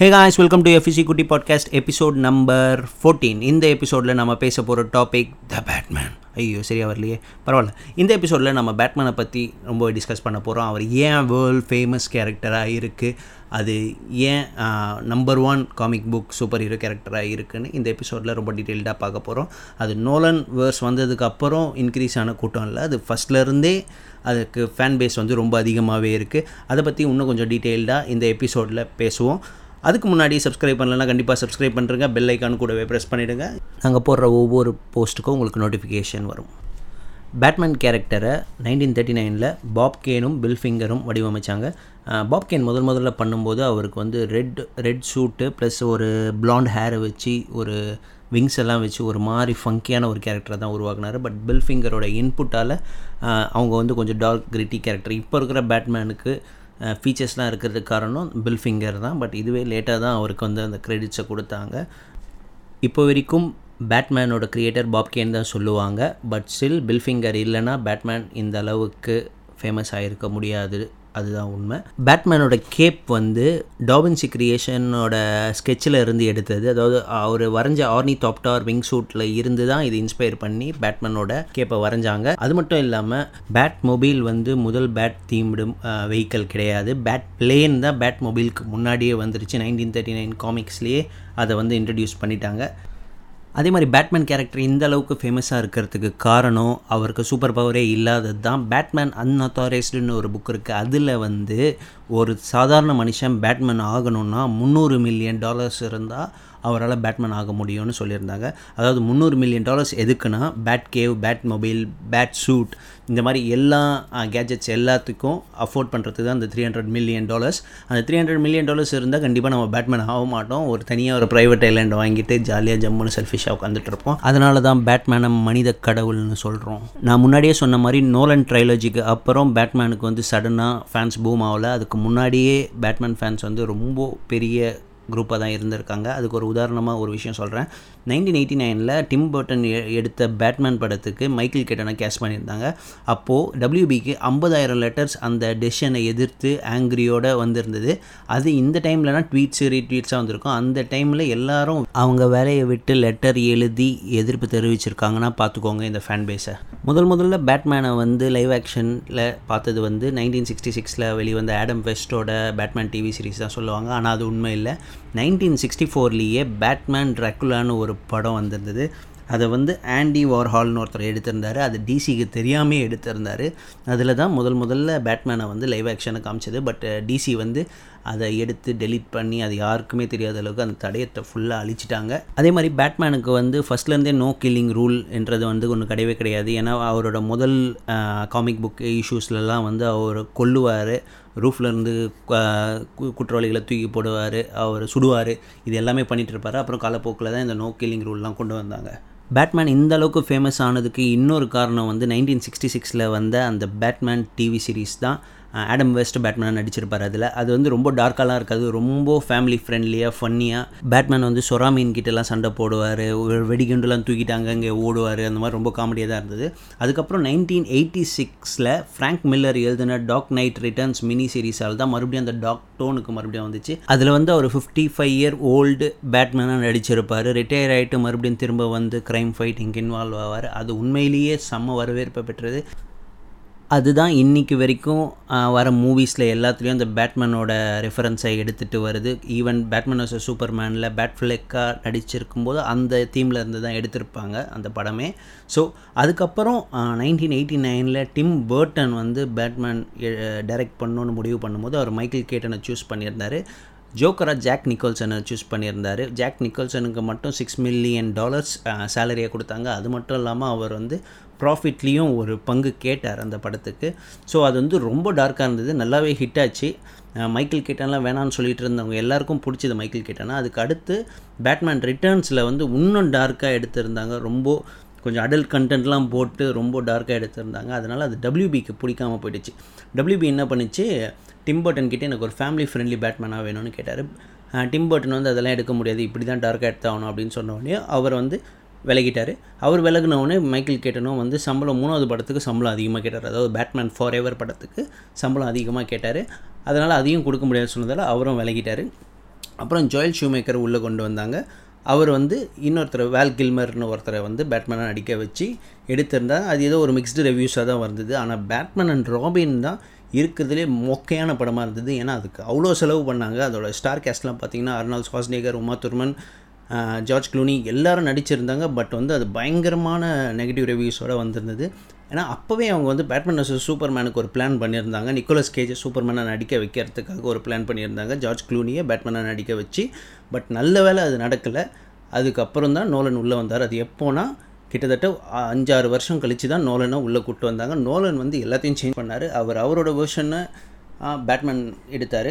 Hey guys welcome to FC குட்டி podcast episode number fourteen இந்த எபிசோடில் நம்ம பேச போகிற டாபிக் த பேட்மேன் ஐயோ சரியா வரலையே. பரவாயில்ல. இந்த எபிசோடில் நம்ம பேட்மேனை பற்றி ரொம்ப டிஸ்கஸ் பண்ண போகிறோம் அவர் ஏன் வேர்ல்ட் ஃபேமஸ் கேரக்டராக இருக்குது அது ஏன் number one comic book super hero கேரக்டராக இருக்குன்னு இந்த எபிசோடில் ரொம்ப டீட்டெயில்டாக பார்க்க போகிறோம் அது நோலன் வேர்ஸ் வந்ததுக்கு அப்புறம் இன்க்ரீஸ் ஆன கூட்டம் இல்லை. அது ஃபஸ்ட்லேருந்தே அதுக்கு ஃபேன் பேஸ் வந்து ரொம்ப அதிகமாகவே இருக்குது அதை பற்றி இன்னும் கொஞ்சம் டீட்டெயில்டாக இந்த எபிசோடில் பேசுவோம். அதுக்கு முன்னாடி சப்ஸ்கிரைப் பண்ணலன்னா கண்டிப்பாக சப்ஸ்கிரைப் பண்ணுறங்க பெல் ஐக்கான் கூடவே ப்ரெஸ் பண்ணிவிடுங்க நாங்கள் போடுற ஒவ்வொரு போஸ்ட்டுக்கும் உங்களுக்கு நோட்டிஃபிகேஷன் வரும். பேட்மேன் கேரக்டரை நைன்டீன் தேர்ட்டி நைனில் பாப் கேனும் பில் ஃபிங்கரும் வடிவமைச்சாங்க பாப் கேன் முதல் முதல்ல பண்ணும்போது அவருக்கு வந்து ரெட் ரெட் சூட்டு ப்ளஸ் ஒரு பிளாண்ட் ஹேரை வச்சு ஒரு விங்ஸ் எல்லாம் வச்சு ஒரு மாதிரி ஃபங்கியான ஒரு கேரக்டரை தான் உருவாக்குனார். பட் பில் ஃபிங்கரோட இன்புட்டால் அவங்க வந்து கொஞ்சம் டார்க் கிரிட்டி கேரக்டர் இப்போ இருக்கிற பேட்மேனுக்கு ஃபீச்சர்ஸ்லாம் இருக்கிறதுக்கு காரணம் பில் ஃபிங்கர் தான். பட் இதுவே லேட்டாக தான் அவருக்கு வந்து அந்த க்ரெடிட்ஸை கொடுத்தாங்க. இப்போ வரைக்கும் பேட்மேனோட க்ரியேட்டர் பாப்கேன் தான் சொல்லுவாங்க. பட் ஸ்டில் பில் ஃபிங்கர் இல்லைன்னா பேட்மேன் இந்த அளவுக்கு ஃபேமஸ் ஆகிருக்க முடியாது. அதுதான் உண்மை. பேட்மேனோட கேப் வந்து டாபின்சி கிரியேஷனோட ஸ்கெட்சில் இருந்து எடுத்தது. அதாவது அவர் வரைஞ்ச ஆர்னி தாப்டார் விங் சூட்டில் இருந்து தான் இது இன்ஸ்பயர் பண்ணி பேட்மேனோட கேப்பை வரைஞ்சாங்க. அது மட்டும் இல்லாமல் பேட் மொபைல் வந்து முதல் பேட் தீம்டு வெஹிக்கல் கிடையாது. பேட் பிளேன் தான் பேட் மொபைலுக்கு முன்னாடியே வந்துருச்சு. நைன்டீன் தேர்ட்டி நைன் காமிக்ஸ்லேயே அதை வந்து இன்ட்ரடியூஸ் பண்ணிட்டாங்க. அதே மாதிரி பேட்மேன் கேரக்டர் இந்த அளவுக்கு ஃபேமஸாக இருக்கிறதுக்கு காரணம் அவருக்கு சூப்பர் பவரே இல்லாதது தான் பேட்மேன் அன்அத்தாரைஸ்டுன்னு ஒரு புக் இருக்குது அதில் வந்து ஒரு சாதாரண மனுஷன் பேட்மேன் ஆகணும்னா முந்நூறு மில்லியன் டாலர்ஸ் இருந்தால் அவரால் பேட்மேன் ஆக முடியும்னு சொல்லியிருந்தாங்க. அதாவது முந்நூறு மில்லியன் டாலர்ஸ் எதுக்குன்னா bat cave bat mobile bat suit இந்த மாதிரி எல்லா கேஜெட்ஸ் எல்லாத்துக்கும் அஃபோர்ட் பண்ணுறதுக்கு தான் அந்த த்ரீ ஹண்ட்ரட் மில்லியன் டாலர்ஸ் அந்த த்ரீ ஹண்ட்ரட் மில்லியன் டாலர்ஸ் இருந்தால் கண்டிப்பாக நம்ம பேட்மேன் ஆக மாட்டோம். ஒரு தனியாக ஒரு ப்ரைவேட் ஐலாண்ட் வாங்கிட்டு ஜாலியாக ஜம்முன்னு செல்ஃபிஷாக உட்காந்துட்டு இருப்போம் அதனால தான் பேட்மேனை மனித கடவுள்னு சொல்கிறோம் நான் முன்னாடியே சொன்ன மாதிரி நோலன் ட்ரைலஜிக்கு அப்புறம் பேட்மேனுக்கு வந்து சடனாக ஃபேன்ஸ் பூம் ஆகலை. அதுக்கு முன்னாடியே பேட்மேன் ஃபேன்ஸ் வந்து ரொம்ப பெரிய குரூப்பாக தான் இருந்திருக்காங்க. அதுக்கு ஒரு உதாரணமாக ஒரு விஷயம் சொல்கிறேன் நைன்டீன் எயிட்டி நைனில் டிம் பர்டன் எடுத்த பேட்மேன் படத்துக்கு மைக்கேல் கேட்டனை கேஷ் பண்ணியிருந்தாங்க. அப்போது டபிள்யூபிக்கு ஐம்பதாயிரம் லெட்டர்ஸ் அந்த டெசிஷனை எதிர்த்து ஆங்க்ரியோடு வந்திருந்தது. அது இந்த டைம்லனா ட்வீட்ஸு ரீட்வீட்ஸாக வந்திருக்கும். அந்த டைமில் எல்லாரும் அவங்க வேலையை விட்டு லெட்டர் எழுதி எதிர்ப்பு தெரிவிச்சிருக்காங்கன்னா பார்த்துக்கோங்க இந்த ஃபேன் பேஸை முதல் முதல்ல பேட்மேனை வந்து லைவ் ஆக்ஷனில் பார்த்தது வந்து நைன்டீன் சிக்ஸ்டி சிக்ஸில் வெளிவந்த ஆடம் வெஸ்டோட பேட்மேன் டிவி சீரிஸ் தான் சொல்லுவாங்க. ஆனால் அது உண்மை இல்லை. நைன்டீன் சிக்ஸ்டி ஃபோர்லேயே பேட்மேன் ட்ராக்குலான்னு ஒரு படம் வந்திருந்தது. அதை வந்து ஆண்டி வார்ஹால்னு ஒருத்தர் எடுத்திருந்தார். அது டிசிக்கு தெரியாமே எடுத்திருந்தார். அதில் தான் முதல் முதல்ல பேட்மேனை வந்து லைவ் ஆக்ஷனை காமிச்சது. பட் டிசி வந்து அதை எடுத்து டெலிட் பண்ணி அது யாருக்குமே தெரியாத அளவுக்கு அந்த தடயத்தை ஃபுல்லாக அழிச்சிட்டாங்க. அதே மாதிரி பேட்மேனுக்கு வந்து ஃபஸ்ட்லேருந்தே நோ கில்லிங் ரூல் என்றது வந்து ஒன்று கிடையவே கிடையாது. ஏன்னா அவரோட முதல் காமிக் புக் இஷ்யூஸ்லலாம் வந்து அவர் கொல்லுவார் ரூஃப்லேருந்து குற்றவாளிகளை தூக்கி போடுவார் அவர் சுடுவார் இது எல்லாமே பண்ணிகிட்டு இருப்பார். அப்புறம் காலப்போக்கில் தான் இந்த நோ கில்லிங் ரூல்லாம் கொண்டு வந்தாங்க. பேட்மேன் இந்த அளவுக்கு ஃபேமஸ் ஆனதுக்கு இன்னொரு காரணம் வந்து நைன்டீன் சிக்ஸ்டி சிக்ஸில் வந்த அந்த பேட்மேன் டிவி சீரீஸ் தான் ஆடம் வெஸ்ட் பேட்மேன் நடிச்சிருப்பார் அதில். அது வந்து ரொம்ப டார்க்காலாம் இருக்காது ரொம்ப ஃபேமிலி ஃப்ரெண்ட்லியாக ஃபன்னியாக பேட்மேன் வந்து சொராமீன் கிட்டலாம் சண்டை போடுவார் ஒரு வெடிகுண்டுலாம் தூக்கிட்டாங்க இங்கே ஓடுவார் அந்த மாதிரி ரொம்ப காமெடியாக தான் இருந்தது. அதுக்கப்புறம் நைன்டீன் எயிட்டி சிக்ஸில் ஃப்ராங்க் மில்லர் எழுதின டாக் நைட் ரிட்டர்ன்ஸ் மினி சீரீஸால் தான் மறுபடியும் அந்த டாக் டோனுக்கு மறுபடியும் வந்துச்சு. அதில் வந்து அவர் ஃபிஃப்டி ஃபைவ் இயர் ஓல்டு பேட்மேனாக நடிச்சிருப்பார். ரிட்டையர் ஆகிட்டு மறுபடியும் திரும்ப வந்து கிரைம் ஃபைட்டிங் இன்வால்வ் ஆவார். அது உண்மையிலேயே செம்ம வரவேற்பை பெற்றது. அதுதான் இன்றைக்கி வரைக்கும் வர மூவிஸில் எல்லாத்துலேயும் அந்த பேட்மேனோட ரெஃபரன்ஸை எடுத்துகிட்டு வருது. ஈவன் பேட்மேன் சூப்பர் மேனில் பேட்ஃப்ளெக்காக நடிச்சிருக்கும் போது அந்த தீமில் இருந்து தான் எடுத்திருப்பாங்க அந்த படமே. ஸோ அதுக்கப்புறம் நைன்டீன் எயிட்டி நைனில் டிம் பேர்டன் வந்து பேட்மேன் டைரக்ட் பண்ணணுன்னு முடிவு பண்ணும்போது அவர் மைக்கேல் கேட்டனை சூஸ் பண்ணியிருந்தார். ஜோக்கராக ஜாக் நிக்கோல்சனை சூஸ் பண்ணியிருந்தார். ஜாக் நிக்கோல்சனுக்கு மட்டும் சிக்ஸ் மில்லியன் டாலர்ஸ் சேலரியை கொடுத்தாங்க. அது மட்டும் இல்லாமல் அவர் வந்து ப்ராஃபிட்லேயும் ஒரு பங்கு கேட்டார் அந்த படத்துக்கு. ஸோ அது வந்து ரொம்ப டார்க்காக இருந்தது. நல்லாவே ஹிட் ஆச்சு. மைக்கேல் கேட்டான்லாம் வேணான்னு சொல்லிட்டு இருந்தவங்க எல்லாருக்கும் பிடிச்சது மைக்கேல் கேட்டானா. அதுக்கு அடுத்து பேட்மேன் ரிட்டர்ன்ஸில் வந்து இன்னும் டார்க்காக எடுத்திருந்தாங்க. ரொம்ப கொஞ்சம் அடல்ட் கண்டென்ட்லாம் போட்டு ரொம்ப டார்க்காக எடுத்திருந்தாங்க. அதனால் அது டபிள்யூபிக்கு பிடிக்காமல் போயிடுச்சு. டபிள்யூபி என்ன பண்ணிச்சு? டிம்பர்டன் கிட்டே எனக்கு ஒரு ஃபேமிலி ஃப்ரெண்ட்லி பேட்மேனாக வேணும்னு கேட்டார். டிம்பர்டன் வந்து அதெல்லாம் எடுக்க முடியாது. இப்படி தான் டார்க்காக எடுத்தாகணும் அப்படின்னு சொன்ன அவர் வந்து விலகிட்டார். அவர் விலகினவுடனே மைக்கேல் கேட்டனும் வந்து சம்பளம் மூணாவது படத்துக்கு சம்பளம் அதிகமாக கேட்டார். அதாவது பேட்மேன் ஃபார் எவர் படத்துக்கு சம்பளம் அதிகமாக கேட்டார். அதனால் அதையும் கொடுக்க முடியாது சொன்னதால் அவரும் விலகிட்டார். அப்புறம் ஜோயல் ஷூமேக்கர் உள்ளே கொண்டு வந்தாங்க. அவர் வந்து இன்னொருத்தர் வேல் கில்மர்னு ஒருத்தரை வந்து பேட்மேனை நடிக்க வச்சு எடுத்திருந்தார் அது ஏதோ ஒரு மிக்ஸ்டு ரிவ்யூஸாக தான் வந்தது. ஆனால் பேட்மேன் அண்ட் ராபின் தான் இருக்கிறதுலே மொக்கையான படமாக இருந்தது. ஏன்னா அதுக்கு அவ்வளோ செலவு பண்ணாங்க. அதோட ஸ்டார் கேஸ்ட்லாம் பார்த்தீங்கன்னா Arnold Schwarzenegger Uma Thurman George Clooney எல்லாரும் நடிச்சிருந்தாங்க. பட் வந்து அது பயங்கரமான நெகட்டிவ் ரிவ்யூஸோடு வந்திருந்தது. ஏன்னா அப்போவே அவங்க வந்து பேட்மேன் வர்சஸ் சூப்பர்மேனுக்கு ஒரு பிளான் பண்ணியிருந்தாங்க. நிக்கோலஸ் கேஜ் சூப்பர்மேனை நடிக்க வைக்கிறதுக்காக ஒரு பிளான் பண்ணியிருந்தாங்க. ஜார்ஜ் க்ளூனியை பேட்மேனை நடிக்க வச்சு. பட் நல்ல வேலை அது நடக்கலை. அதுக்கப்புறம் தான் நோலன் உள்ளே வந்தார். அது எப்போனா கிட்டத்தட்ட அஞ்சாறு வருஷம் கழித்து தான் நோலனை உள்ளே கூப்பிட்டு வந்தாங்க. நோலன் வந்து எல்லாத்தையும் சேஞ்ச் பண்ணார். அவர் அவரோட வேர்ஷனை பேட்மேன் எடுத்தார்.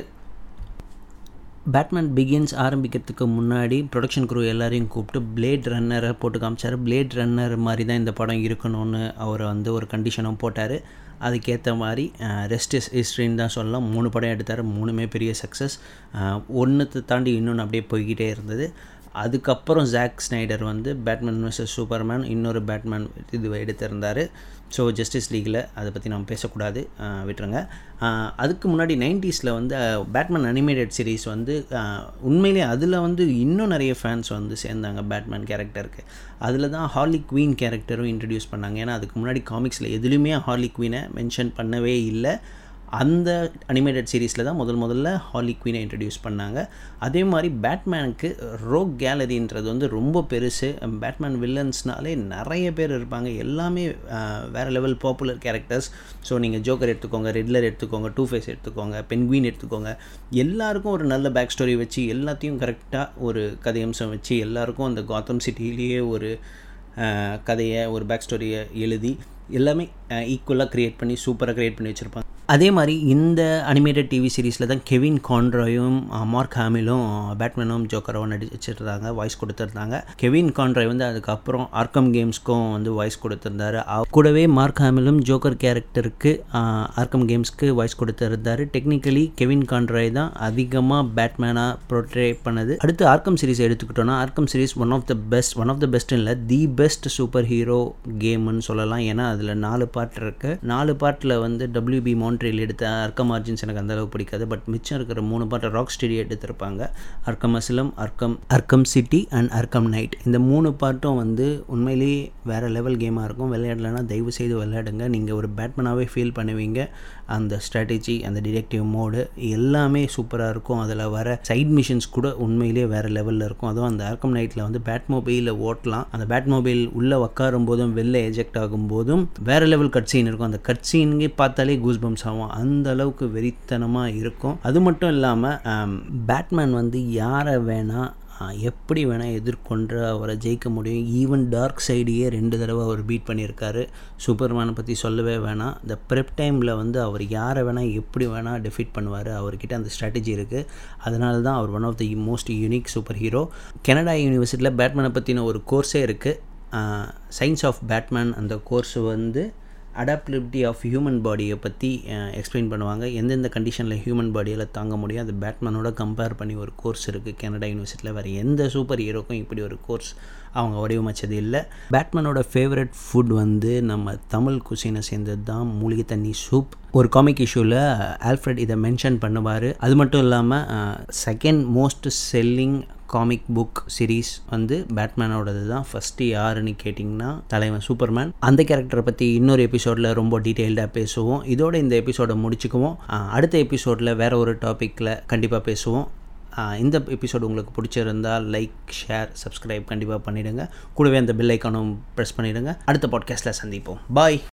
பேட்மேன் பிகின்ஸ் ஆரம்பிக்கிறதுக்கு முன்னாடி ப்ரொடக்ஷன் குரூ எல்லாரையும் கூப்பிட்டு பிளேட் ரன்னரை போட்டு காமிச்சார். பிளேட் ரன்னர் மாதிரி தான் இந்த படம் இருக்கணும்னு அவர் வந்து ஒரு கண்டிஷனும் போட்டார். அதுக்கேற்ற மாதிரி ரெஸ்ட் இஸ் ஹிஸ்ட்ரின்னு தான் சொல்லலாம். மூணு படம் எடுத்தார். மூணுமே பெரிய சக்ஸஸ் ஒன்றுத்தை தாண்டி இன்னொன்று அப்படியே போய்கிட்டே இருந்தது. அதுக்கப்புறம் ஜாக் ஸ்னைடர் வந்து பேட்மேன் மிஸ்டர் சூப்பர்மேன் இன்னொரு பேட்மேன் இது எடுத்திருந்தார். ஸோ ஜஸ்டிஸ் லீகில் அதை பற்றி நம்ம பேசக்கூடாது. விட்டுருங்க. அதுக்கு முன்னாடி நைன்டிஸில் வந்து பேட்மேன் அனிமேட்டட் சீரீஸ் வந்து உண்மையிலே அதில் வந்து இன்னும் நிறைய ஃபேன்ஸ் வந்து சேர்ந்தாங்க பேட்மேன் கேரக்டருக்கு அதில் தான் ஹார்லி குவீன் கேரக்டரும் இன்ட்ரடியூஸ் பண்ணாங்க. ஏன்னா அதுக்கு முன்னாடி காமிக்ஸில் எதுலேயுமே ஹார்லி குவீனை மென்ஷன் பண்ணவே இல்லை. அந்த அனிமேட்டட் சீரீஸில் தான் முதல் முதல்ல ஹாலி குவீனை இன்ட்ரடியூஸ் பண்ணாங்க. அதே மாதிரி பேட்மேனுக்கு ரோக் கேலரின்றது வந்து ரொம்ப பெருசு. பேட்மேன் வில்லன்ஸ்னாலே நிறைய பேர் இருப்பாங்க. எல்லாமே வேறு லெவல் பாப்புலர் கேரக்டர்ஸ் ஸோ நீங்கள் ஜோக்கர் எடுத்துக்கோங்க ரெட்லர் எடுத்துக்கோங்க டூ ஃபேஸ் எடுத்துக்கோங்க பென்குயின் எடுத்துக்கோங்க. எல்லாருக்கும் ஒரு நல்ல பேக் ஸ்டோரி வச்சு எல்லாத்தையும் கரெக்டாக ஒரு கதையம்சம் வச்சு எல்லாருக்கும் அந்த காத்தம் சிட்டிலேயே ஒரு கதையை ஒரு பேக் ஸ்டோரியை எழுதி எல்லாமே ஈக்குவலாக க்ரியேட் பண்ணி சூப்பராக க்ரியேட் பண்ணி வச்சுருப்பாங்க. அதே மாதிரி இந்த அனிமேட்டட் டிவி சீரீஸில் தான் கெவின் கான்ட்ராயும் மார்க் ஹாமிலும் பேட்மேனும் ஜோக்கரும் நடிச்சிருந்தாங்க வாய்ஸ் கொடுத்துருந்தாங்க. கெவின் கான்ட்ராய் வந்து அதுக்கப்புறம் ஆர்க்கம் கேம்ஸ்க்கும் வந்து வாய்ஸ் கொடுத்துருந்தாரு. கூடவே மார்க் ஹாமிலும் ஜோக்கர் கேரக்டருக்கு ஆர்க்கம் கேம்ஸ்க்கு வாய்ஸ் கொடுத்துருந்தாரு. டெக்னிக்கலி கெவின் கான்ட்ராய் தான் அதிகமாக பேட்மேனாக ப்ரோட்ரே பண்ணது. அடுத்து ஆர்க்கம் சீரிஸ் எடுத்துக்கிட்டோன்னா Arkham series one of the best one of the best இல்லை தி பெஸ்ட் சூப்பர் ஹீரோ கேம்னு சொல்லலாம். ஏன்னா அதில் நாலு பார்ட் இருக்குது நாலு பார்ட்டில் வந்து டபிள்யூபி மோன் மான்ட்ரியல் எடுத்த அர்க்கம் ஆர்ஜின்ஸ் எனக்கு அந்த அளவுக்கு பிடிக்காது. பட் மிச்சம் இருக்கிற மூணு பாட்டை ராக் ஸ்டெடி எடுத்திருப்பாங்க. Arkham Asylum Arkham Arkham City and Arkham Knight இந்த மூணு பாட்டும் வந்து உண்மையிலேயே வேறு லெவல் கேமாக இருக்கும். விளையாடலைன்னா தயவு செய்து விளையாடுங்க. நீங்கள் ஒரு பேட்மேனாகவே ஃபீல் பண்ணுவீங்க. அந்த ஸ்ட்ராட்டஜி அந்த டிடெக்டிவ் மோடு எல்லாமே சூப்பராக இருக்கும். அதில் வர சைட் மிஷின்ஸ் கூட உண்மையிலேயே வேறு லெவலில் இருக்கும். அதுவும் அந்த ஆர்க்கம் நைட்டில் வந்து பேட் மொபைலில் ஓட்டலாம். அந்த பேட் மொபைல் உள்ளே உட்காரும் போதும் வெளில எஜெக்ட் ஆகும் போதும் வேறு லெவல் கட் சீன் இருக்கும். அந்த கட் சீனுங்கே பார்த்தாலே கூஸ் பம்ஸ் ஆகும். அந்த அளவுக்கு வெறித்தனமாக இருக்கும். அது மட்டும் இல்லாமல் பேட்மேன் வந்து யாரை வேணால் எப்படி வேணால் எதிர்கொண்டு அவரை ஜெயிக்க முடியும். ஈவன் டார்க் சைடையே ரெண்டு தடவை அவர் பீட் பண்ணியிருக்காரு. சூப்பர்மேனை பற்றி சொல்லவே வேணாம் இந்த ப்ரெப் டைமில் வந்து அவர் யாரை வேணால் எப்படி வேணால் டெஃபீட் பண்ணுவார். அவர்கிட்ட அந்த ஸ்ட்ராட்டஜி இருக்குது அதனால தான் அவர் one of the most unique super hero Canada யூனிவர்சிட்டியில் பேட்மேனை பற்றின ஒரு கோர்ஸே இருக்குது சயின்ஸ் ஆஃப் பேட்மேன் அந்த கோர்ஸ் வந்து அடாப்டபிலிட்டி ஆஃப் ஹியூமன் பாடியை பற்றி எக்ஸ்பிளைன் பண்ணுவாங்க. எந்தெந்த கண்டிஷனில் ஹியூமன் பாடியில் தாங்க முடியும். அது பேட்மேனோட கம்பேர் பண்ணி ஒரு கோர்ஸ் இருக்குது கனடா யூனிவர்சிட்டியில் வேறு எந்த சூப்பர் ஹீரோக்கும் இப்படி ஒரு கோர்ஸ் அவங்க வடிவமைச்சது இல்லை. பேட்மேனோட ஃபேவரட் ஃபுட் வந்து நம்ம தமிழ் குசினை சேர்ந்தது தான் மூலிகை தண்ணி சூப் ஒரு காமிக் இஷ்யூவில் ஆல்ஃப்ரெட் இதை மென்ஷன் பண்ணுவார். அது மட்டும் இல்லாமல் second most selling comic book series வந்து பேட்மேனோடது தான். ஃபஸ்ட்டு யாருன்னு கேட்டிங்கன்னா தலைவன் சூப்பர்மேன் அந்த கேரக்டரை பற்றி இன்னொரு எபிசோடில் ரொம்ப டீட்டெயில்டாக பேசுவோம். இதோட இந்த எபிசோடை முடிச்சுக்குவோம். அடுத்த எபிசோடில் வேறு ஒரு டாப்பிக்கில் கண்டிப்பாக பேசுவோம். இந்த எபிசோடு உங்களுக்கு பிடிச்சிருந்தால் லைக் ஷேர் சப்ஸ்கிரைப் கண்டிப்பாக பண்ணிவிடுங்க கூடவே அந்த பெல் ஐக்கானும் ப்ரெஸ் பண்ணிவிடுங்க அடுத்த பாட்காஸ்ட்டில் சந்திப்போம். பாய்